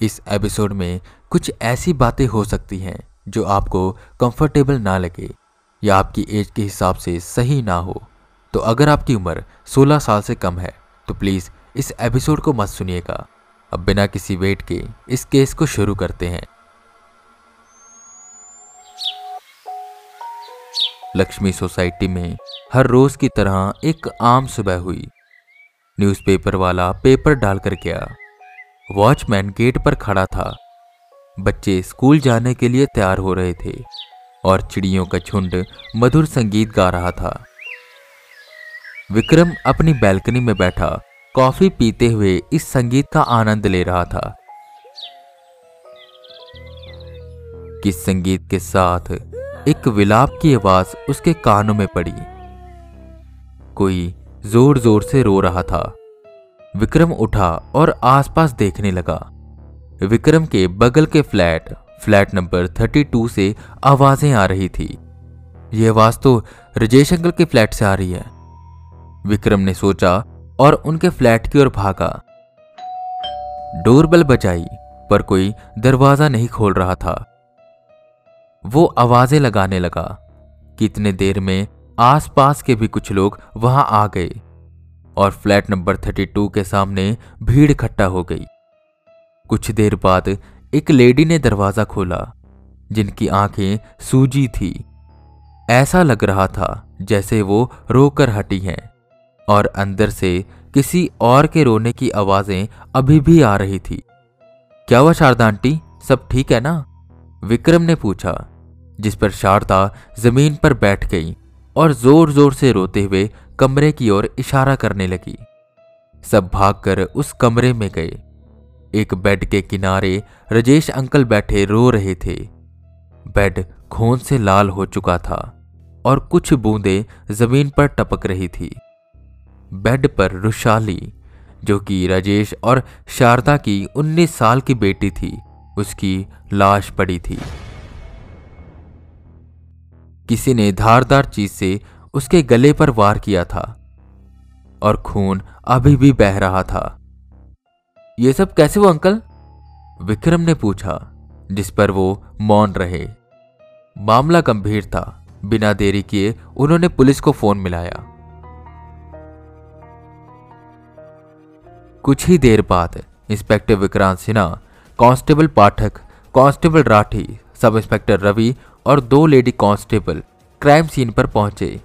इस एपिसोड में कुछ ऐसी बातें हो सकती हैं जो आपको कंफर्टेबल ना लगे या आपकी एज के हिसाब से सही ना हो। तो अगर आपकी उम्र 16 साल से कम है तो प्लीज़ इस एपिसोड को मत सुनिएगा। अब बिना किसी वेट के इस केस को शुरू करते हैं। लक्ष्मी सोसाइटी में हर रोज की तरह एक आम सुबह हुई। न्यूज़पेपर वाला पेपर डालकर गया। वॉचमैन गेट पर खड़ा था। बच्चे स्कूल जाने के लिए तैयार हो रहे थे और चिड़ियों का झुंड मधुर संगीत गा रहा था। विक्रम अपनी बैल्कनी में बैठा, कॉफ़ी पीते हुए इस संगीत का आनंद ले रहा था। किस संगीत के साथ एक विलाप की आवाज़ उसके कानों में पड़ी। कोई ज़ोर ज़ोर से रो रहा था। विक्रम उठा और आसपास देखने लगा। विक्रम के बगल के फ्लैट फ्लैट नंबर 32 से आवाज़ें आ रही थी। यह आवाज़ तो रजेश अंकल के फ्लैट से आ रही है। विक्रम ने सोचा और उनके फ्लैट की ओर भागा। डोरबेल बजाई, पर कोई दरवाज़ा नहीं खोल रहा था। वो आवाज़ें लगाने लगा। कितने देर में आसपास के भी कुछ लोग वहाँ आ गए। और फ्लैट नंबर 32 के सामने भीड़ इकट्ठा हो गई। कुछ देर बाद एक लेडी ने दरवाज़ा खोला, जिनकी आँखें सूजी थी। ऐसा लग रहा था जैसे वो रोकर हटी हैं और अंदर से किसी और के रोने की आवाज़ें अभी भी आ रही थी। क्या हुआ शारदा आंटी? सब ठीक है ना? विक्रम ने पूछा, जिस पर शारदा ज़मीन पर बैठ गई। और ज़ोर ज़ोर से रोते हुए कमरे की ओर इशारा करने लगी। सब भागकर उस कमरे में गए। एक बेड के किनारे रजेश अंकल बैठे रो रहे थे। बेड खून से लाल हो चुका था और कुछ बूंदें ज़मीन पर टपक रही थी। बेड पर रुशाली, जो कि राजेश और शारदा की 19 साल की बेटी थी, उसकी लाश पड़ी थी। किसी ने धारदार चीज़ से उसके गले पर वार किया था, और खून अभी भी बह रहा था। ये सब कैसे वो अंकल? विक्रम ने पूछा, जिस पर वो मौन रहे। मामला गंभीर था। बिना देरी किए उन्होंने पुलिस को फ़ोन मिलाया। कुछ ही देर बाद inspector Vikrant Sinha, constable Pathak, constable Rathi, sub inspector Ravi और दो लेडी कांस्टेबल क्राइम सीन पर पहुँचे।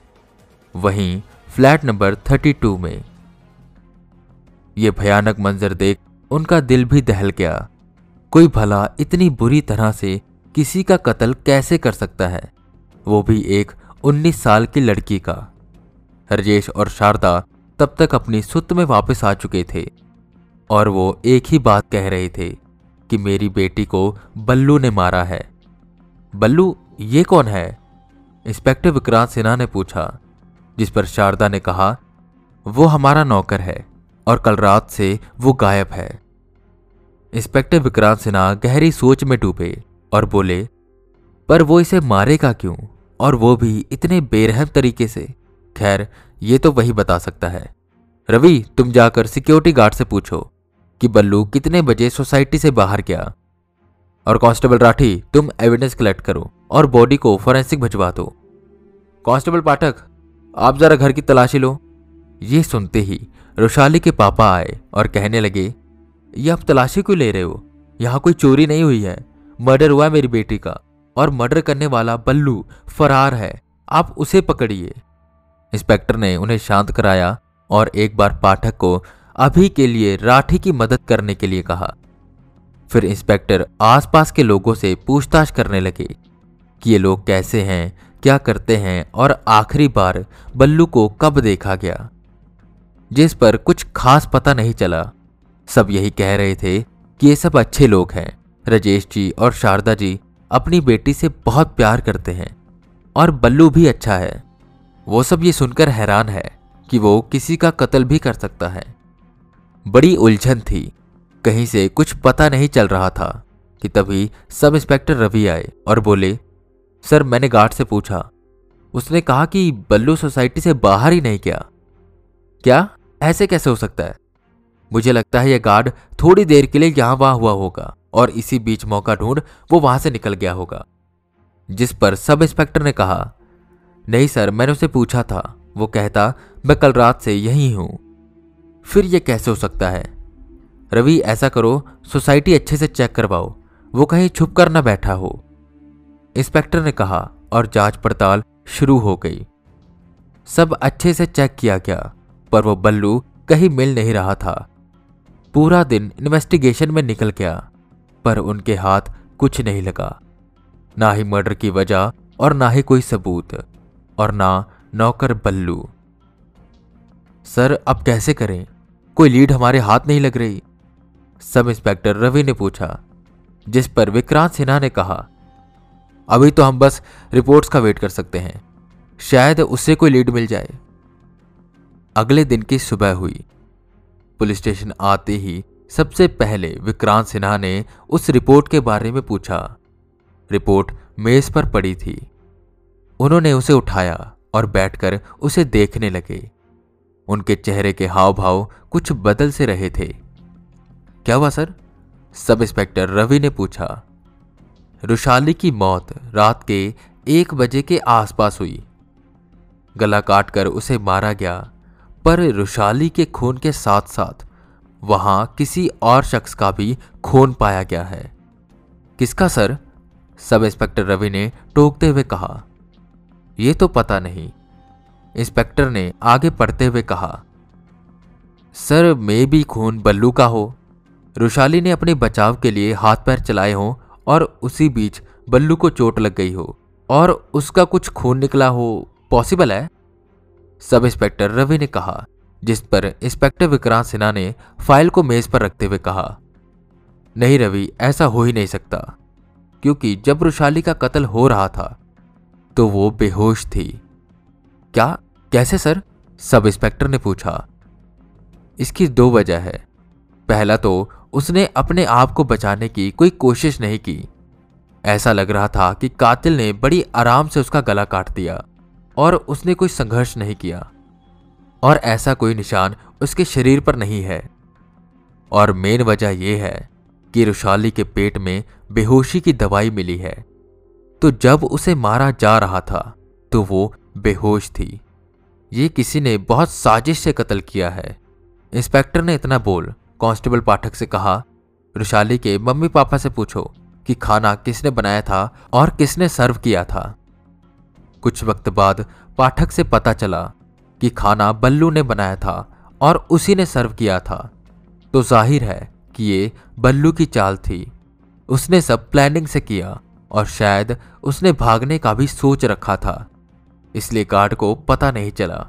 वहीं फ्लैट नंबर 32 में। यह भयानक मंजर देख उनका दिल भी दहल गया। कोई भला इतनी बुरी तरह से किसी का कत्ल कैसे कर सकता है? वो भी एक 19 साल की लड़की का। रजेश और शारदा तब तक अपनी सुत में वापस आ चुके थे। और वो एक ही बात कह रहे थे कि मेरी बेटी को बल्लू ने मारा है। बल्लू ये कौन है? इंस्पेक्टर विक्रांत सिन्हा ने पूछा, जिस पर शारदा ने कहा, वो हमारा नौकर है और कल रात से वो गायब है। इंस्पेक्टर विक्रांत सिन्हा गहरी सोच में डूबे और बोले, पर वो इसे मारेगा क्यों? और वो भी इतने बेरहम तरीके से। खैर, ये तो वही बता सकता है। रवि, तुम जाकर सिक्योरिटी गार्ड से पूछो कि बल्लू कितने बजे सोसाइटी से बाहर गया और कांस्टेबल राठी, तुम एविडेंस कलेक्ट करो और बॉडी को फॉरेंसिक भिजवा दो। कांस्टेबल पाठक, आप जरा घर की तलाशी लो। ये सुनते ही रोशाली के पापा आए और कहने लगे, ये आप तलाशी क्यों ले रहे हो? यहाँ कोई चोरी नहीं हुई है। मर्डर हुआ है मेरी बेटी का और मर्डर करने वाला बल्लू फरार है। आप उसे पकड़िए। इंस्पेक्टर ने उन्हें शांत कराया और एक बार पाठक को अभी के लिए राठी की मदद करने के लिए कहा। फिर इंस्पेक्टर आसपास के लोगों से पूछताछ करने लगे कि ये लोग कैसे हैं, क्या करते हैं और आखिरी बार बल्लू को कब देखा गया। जिस पर कुछ खास पता नहीं चला। सब यही कह रहे थे कि ये सब अच्छे लोग हैं। राजेश जी और शारदा जी अपनी बेटी से बहुत प्यार करते हैं और बल्लू भी अच्छा है। वो सब ये सुनकर हैरान है कि वो किसी का कत्ल भी कर सकता है। बड़ी उलझन थी कहीं से कुछ पता नहीं चल रहा था कि तभी सब इंस्पेक्टर रवि आए और बोले, सर, मैंने गार्ड से पूछा। उसने कहा कि बल्लू सोसाइटी से बाहर ही नहीं गया क्या? ऐसे कैसे हो सकता है? मुझे लगता है यह गार्ड थोड़ी देर के लिए यहाँ वहाँ हुआ होगा और इसी बीच मौका ढूंढ वो वहाँ से निकल गया होगा। जिस पर सब इंस्पेक्टर ने कहा, नहीं सर, मैंने उसे पूछा था। वो कहता, मैं कल रात से यही हूँ। फिर यह कैसे हो सकता है? रवि, ऐसा करो, सोसाइटी अच्छे से चेक करवाओ, वो कहीं छुप कर न बैठा हो। इंस्पेक्टर ने कहा, और जाँच पड़ताल शुरू हो गई। सब अच्छे से चेक किया गया, पर वो बल्लू कहीं मिल नहीं रहा था। पूरा दिन इन्वेस्टिगेशन में निकल गया, पर उनके हाथ कुछ नहीं लगा। ना ही मर्डर की वजह और ना ही कोई सबूत, और ना नौकर बल्लू। सर, अब कैसे करें? कोई लीड हमारे हाथ नहीं लग रही। सब इंस्पेक्टर रवि ने पूछा, जिस पर विक्रांत सिन्हा ने कहा, अभी तो हम बस रिपोर्ट्स का वेट कर सकते हैं। शायद उससे कोई लीड मिल जाए। अगले दिन की सुबह हुई। पुलिस स्टेशन आते ही सबसे पहले विक्रांत सिन्हा ने उस रिपोर्ट के बारे में पूछा। रिपोर्ट मेज पर पड़ी थी। उन्होंने उसे उठाया और बैठकर उसे देखने लगे। उनके चेहरे के हाव भाव कुछ बदल से रहे थे। क्या हुआ, सर? सब इंस्पेक्टर रवि ने पूछा। रुशाली की मौत रात के एक बजे के आसपास हुई। गला काटकर उसे मारा गया, पर रुशाली के खून के साथ साथ वहाँ किसी और शख्स का भी खून पाया गया है। किसका, सर? सब इंस्पेक्टर रवि ने टोकते हुए कहा। यह तो पता नहीं, इंस्पेक्टर ने आगे पढ़ते हुए कहा। सर, मे भी खून बल्लू का हो। रुशाली ने अपने बचाव के लिए हाथ पैर चलाए हों और उसी बीच बल्लू को चोट लग गई हो और उसका कुछ खून निकला हो। पॉसिबल है? सब इंस्पेक्टर रवि ने कहा, जिस पर इंस्पेक्टर विक्रांत सिन्हा ने फ़ाइल को मेज पर रखते हुए कहा। नहीं रवि, ऐसा हो ही नहीं सकता, क्योंकि जब रुशाली का कत्ल हो रहा था तो वो बेहोश थी। क्या? कैसे, सर? सब इंस्पेक्टर ने पूछा। इसकी दो वजह है। पहला तो उसने अपने आप को बचाने की कोई कोशिश नहीं की। ऐसा लग रहा था कि कातिल ने बड़ी आराम से उसका गला काट दिया और उसने कोई संघर्ष नहीं किया। और ऐसा कोई निशान उसके शरीर पर नहीं है। और मेन वजह यह है कि रुशाली के पेट में बेहोशी की दवाई मिली है। तो जब उसे मारा जा रहा था तो वो बेहोश थी। ये किसी ने बहुत साजिश से कत्ल किया है। इंस्पेक्टर ने इतना बोल कांस्टेबल पाठक से कहा, रुशाली के मम्मी पापा से पूछो कि खाना किसने बनाया था और किसने सर्व किया था। कुछ वक्त बाद पाठक से पता चला कि खाना बल्लू ने बनाया था और उसी ने सर्व किया था। तो ज़ाहिर है कि ये बल्लू की चाल थी। उसने सब प्लानिंग से किया और शायद उसने भागने का भी सोच रखा था। इसलिए गार्ड को पता नहीं चला।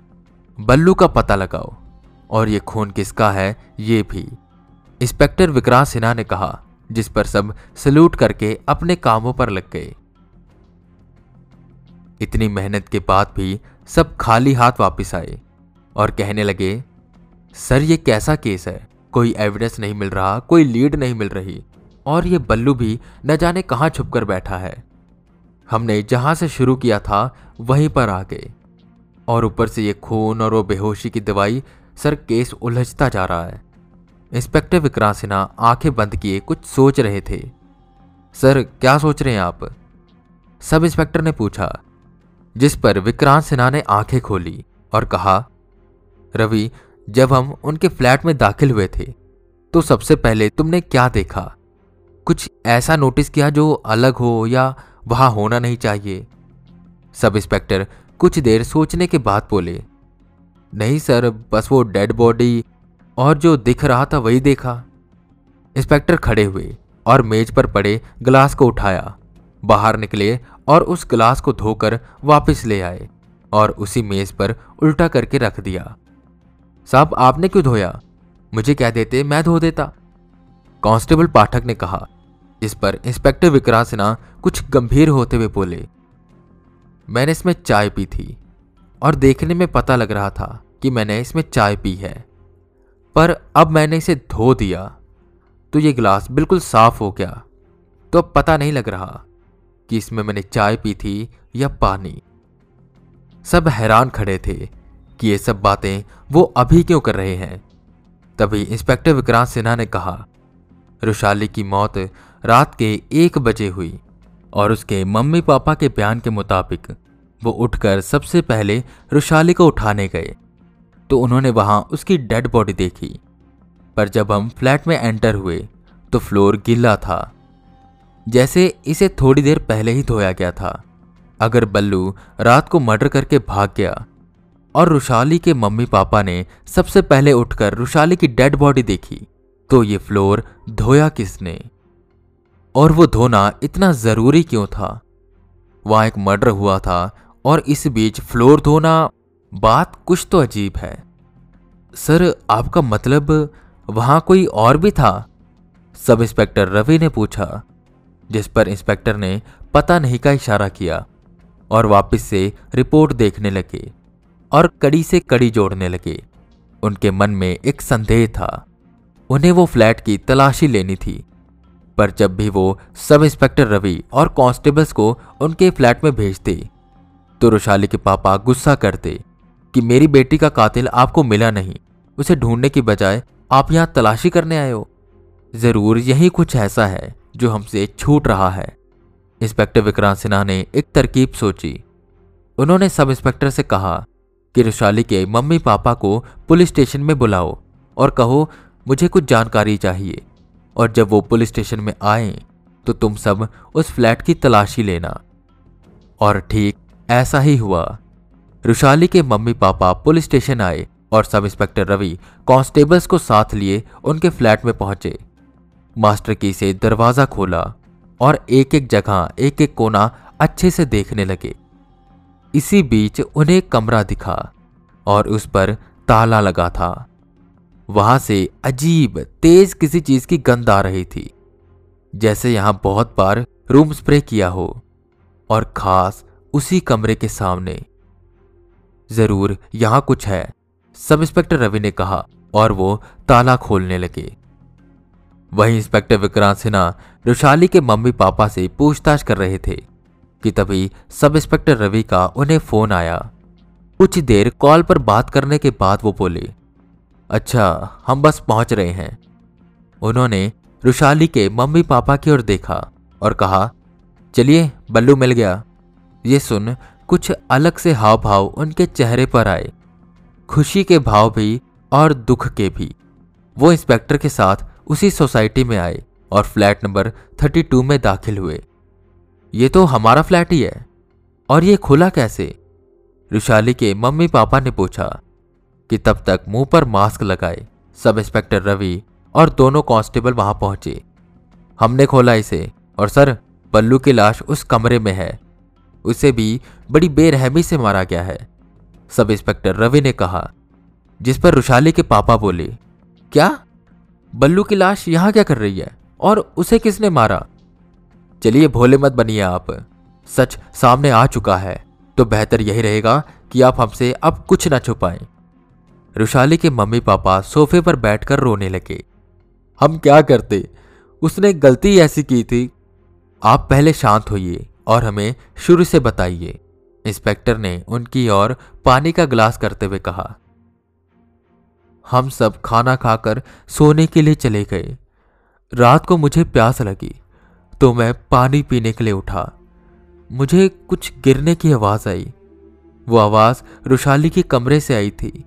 बल्लू का पता लगाओ। और ये खून किसका है, ये भी। इंस्पेक्टर विक्रांत सिन्हा ने कहा, जिस पर सब सल्यूट करके अपने कामों पर लग गए। इतनी मेहनत के बाद भी सब खाली हाथ वापस आए और कहने लगे, सर, ये कैसा केस है? कोई एविडेंस नहीं मिल रहा, कोई लीड नहीं मिल रही और ये बल्लू भी न जाने कहाँ छुप कर बैठा है। हमने जहाँ से शुरू किया था, वहीं पर आ गए और ऊपर से ये खून और वो बेहोशी की दवाई सर केस उलझता जा रहा है। इंस्पेक्टर विक्रांत सिन्हा आँखें बंद किए कुछ सोच रहे थे। सर, क्या सोच रहे हैं आप? सब इंस्पेक्टर ने पूछा, जिस पर विक्रांत सिन्हा ने आँखें खोली और कहा, रवि, जब हम उनके फ्लैट में दाखिल हुए थे तो सबसे पहले तुमने क्या देखा? कुछ ऐसा नोटिस किया जो अलग हो या वहाँ होना नहीं चाहिए? सब इंस्पेक्टर कुछ देर सोचने के बाद बोले नहीं सर, बस वो डेड बॉडी और जो दिख रहा था वही देखा। इंस्पेक्टर खड़े हुए और मेज पर पड़े ग्लास को उठाया। बाहर निकले और उस ग्लास को धोकर वापस ले आए और उसी मेज पर उल्टा करके रख दिया। साहब, आपने क्यों धोया? मुझे कह देते, मैं धो देता। कांस्टेबल पाठक ने कहा। इस पर इंस्पेक्टर विक्रांत सिन्हा कुछ गंभीर होते हुए बोले, मैंने इसमें चाय पी थी। और देखने में पता लग रहा था कि मैंने इसमें चाय पी है। पर अब मैंने इसे धो दिया तो ये गिलास बिल्कुल साफ़ हो गया। तो अब पता नहीं लग रहा कि इसमें मैंने चाय पी थी या पानी। सब हैरान खड़े थे कि ये सब बातें वो अभी क्यों कर रहे हैं। तभी इंस्पेक्टर विक्रांत सिन्हा ने कहा, रुशाली की मौत रात के एक बजे हुई और उसके मम्मी पापा के बयान के मुताबिक वो उठकर सबसे पहले रुशाली को उठाने गए तो उन्होंने वहाँ उसकी डेड बॉडी देखी। पर जब हम फ्लैट में एंटर हुए तो फ्लोर गिल्ला था, जैसे इसे थोड़ी देर पहले ही धोया गया था। अगर बल्लू रात को मर्डर करके भाग गया, और रुशाली के मम्मी पापा ने सबसे पहले उठकर रुशाली की डेड बॉडी देखी तो ये फ्लोर धोया किसने? और वो धोना इतना ज़रूरी क्यों था? वहाँ एक मर्डर हुआ था और इस बीच फ्लोर धोना, बात कुछ तो अजीब है। सर, आपका मतलब वहाँ कोई और भी था? सब इंस्पेक्टर रवि ने पूछा, जिस पर इंस्पेक्टर ने पता नहीं का इशारा किया और वापस से रिपोर्ट देखने लगे और कड़ी से कड़ी जोड़ने लगे। उनके मन में एक संदेह था, उन्हें वो फ्लैट की तलाशी लेनी थी। पर जब भी वो सब इंस्पेक्टर रवि और कांस्टेबल्स को उनके फ्लैट में भेजते तो रुशाली के पापा गुस्सा करते कि मेरी बेटी का कातिल आपको मिला नहीं। उसे ढूँढने की बजाय आप यहाँ तलाशी करने आए हो। ज़रूर यही कुछ ऐसा है जो हमसे छूट रहा है। इंस्पेक्टर विक्रांत सिन्हा ने एक तरकीब सोची। उन्होंने सब इंस्पेक्टर से कहा कि रुशाली के मम्मी पापा को पुलिस स्टेशन में बुलाओ और कहो, मुझे कुछ जानकारी चाहिए। और जब वो पुलिस स्टेशन में आए तो तुम सब उस फ्लैट की तलाशी लेना। और ठीक ऐसा ही हुआ। रुशाली के मम्मी पापा पुलिस स्टेशन आए और सब इंस्पेक्टर रवि कांस्टेबल्स को साथ लिए उनके फ्लैट में पहुँचे। मास्टर की से दरवाज़ा खोला और एक एक जगह एक एक कोना अच्छे से देखने लगे। इसी बीच उन्हें कमरा दिखा और उस पर ताला लगा था। वहाँ से अजीब, तेज किसी चीज़ की गंध आ रही थी, जैसे यहाँ बहुत बार रूम स्प्रे किया हो। और खास उसी कमरे के सामने। ज़रूर, यहाँ कुछ है, सब इंस्पेक्टर रवि ने कहा, और वो ताला खोलने लगे। वहीं इंस्पेक्टर विक्रांत सिन्हा रुशाली के मम्मी पापा से पूछताछ कर रहे थे, कि तभी सब इंस्पेक्टर रवि का उन्हें फ़ोन आया। कुछ देर कॉल पर बात करने के बाद वो बोले अच्छा हम बस पहुँच रहे हैं। उन्होंने रुशाली के मम्मी पापा की ओर देखा और कहा, चलिए, बल्लू मिल गया। ये सुन कुछ अलग से हाव भाव उनके चेहरे पर आए। खुशी के भाव भी और दुख के भी। वो इंस्पेक्टर के साथ उसी सोसाइटी में आए और फ्लैट नंबर 32 में दाखिल हुए। ये तो हमारा फ्लैट ही है। और ये खुला कैसे? रुशाली के मम्मी पापा ने पूछा कि तब तक मुँह पर मास्क लगाए। सब इंस्पेक्टर रवि और दोनों कांस्टेबल वहाँ पहुँचे। हमने खोला इसे और सर बल्लू की लाश उस कमरे में है। उसे भी बड़ी बेरहमी से मारा गया है। सब इंस्पेक्टर रवि ने कहा, जिस पर रुशाली के पापा बोले, क्या? बल्लू की लाश यहाँ क्या कर रही है? और उसे किसने मारा? चलिए भोले मत बनिए आप। सच सामने आ चुका है तो बेहतर यही रहेगा कि आप हमसे अब कुछ ना छुपाएँ। रुशाली के मम्मी पापा सोफे पर बैठकर रोने लगे। हम क्या करते? उसने गलती ऐसी की थी। आप पहले शांत होइए। और हमें शुरू से बताइए। इंस्पेक्टर ने उनकी ओर पानी का गिलास करते हुए कहा, हम सब खाना खाकर सोने के लिए चले गए। रात को मुझे प्यास लगी तो मैं पानी पीने के लिए उठा। मुझे कुछ गिरने की आवाज़ आई। वो आवाज़ रुशाली के कमरे से आई थी।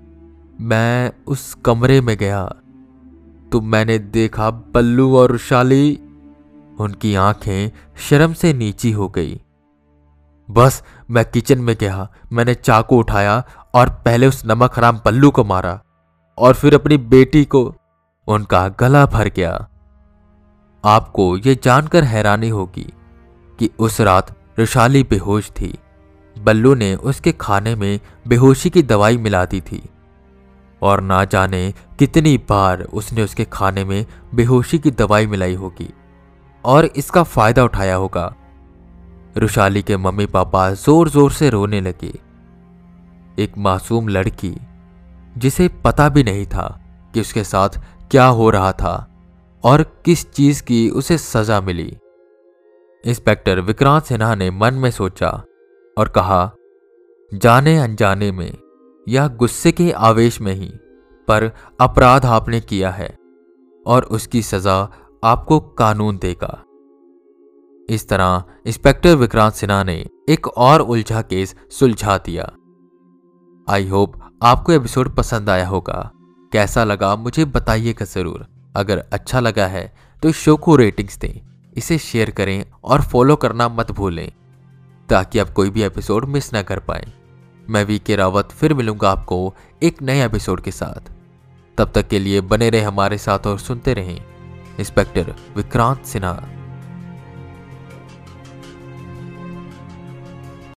मैं उस कमरे में गया तो मैंने देखा बल्लू और रुशाली उनकी आँखें शर्म से नीची हो गई। बस, मैं किचन में गया। मैंने चाकू उठाया और पहले उस नमक हराम बल्लू को मारा और फिर अपनी बेटी को, उनका गला भर गया। आपको यह जानकर हैरानी होगी कि उस रात रुशाली बेहोश थी। बल्लू ने उसके खाने में बेहोशी की दवाई मिला दी थी और ना जाने कितनी बार उसने उसके खाने में बेहोशी की दवाई मिलाई होगी। और इसका फ़ायदा उठाया होगा। रुशाली के मम्मी पापा ज़ोर ज़ोर से रोने लगे। एक मासूम लड़की, जिसे पता भी नहीं था कि उसके साथ क्या हो रहा था और किस चीज़ की उसे सजा मिली। इंस्पेक्टर विक्रांत सिन्हा ने मन में सोचा और कहा, जाने अनजाने में या गुस्से के आवेश में ही, पर अपराध आपने किया है और उसकी सजा आपको कानून देगा। इस तरह इंस्पेक्टर विक्रांत सिन्हा ने एक और उलझा केस सुलझा दिया। आई होप आपको एपिसोड पसंद आया होगा। कैसा लगा मुझे बताइएगा ज़रूर। अगर अच्छा लगा है तो शो को रेटिंग्स दें, इसे शेयर करें और फॉलो करना मत भूलें, ताकि आप कोई भी एपिसोड मिस ना कर पाए। मैं वी के रावत फिर मिलूँगा आपको एक नए एपिसोड के साथ। तब तक के लिए बने रहे हमारे साथ और सुनते रहें। इंस्पेक्टर विक्रांत सिन्हा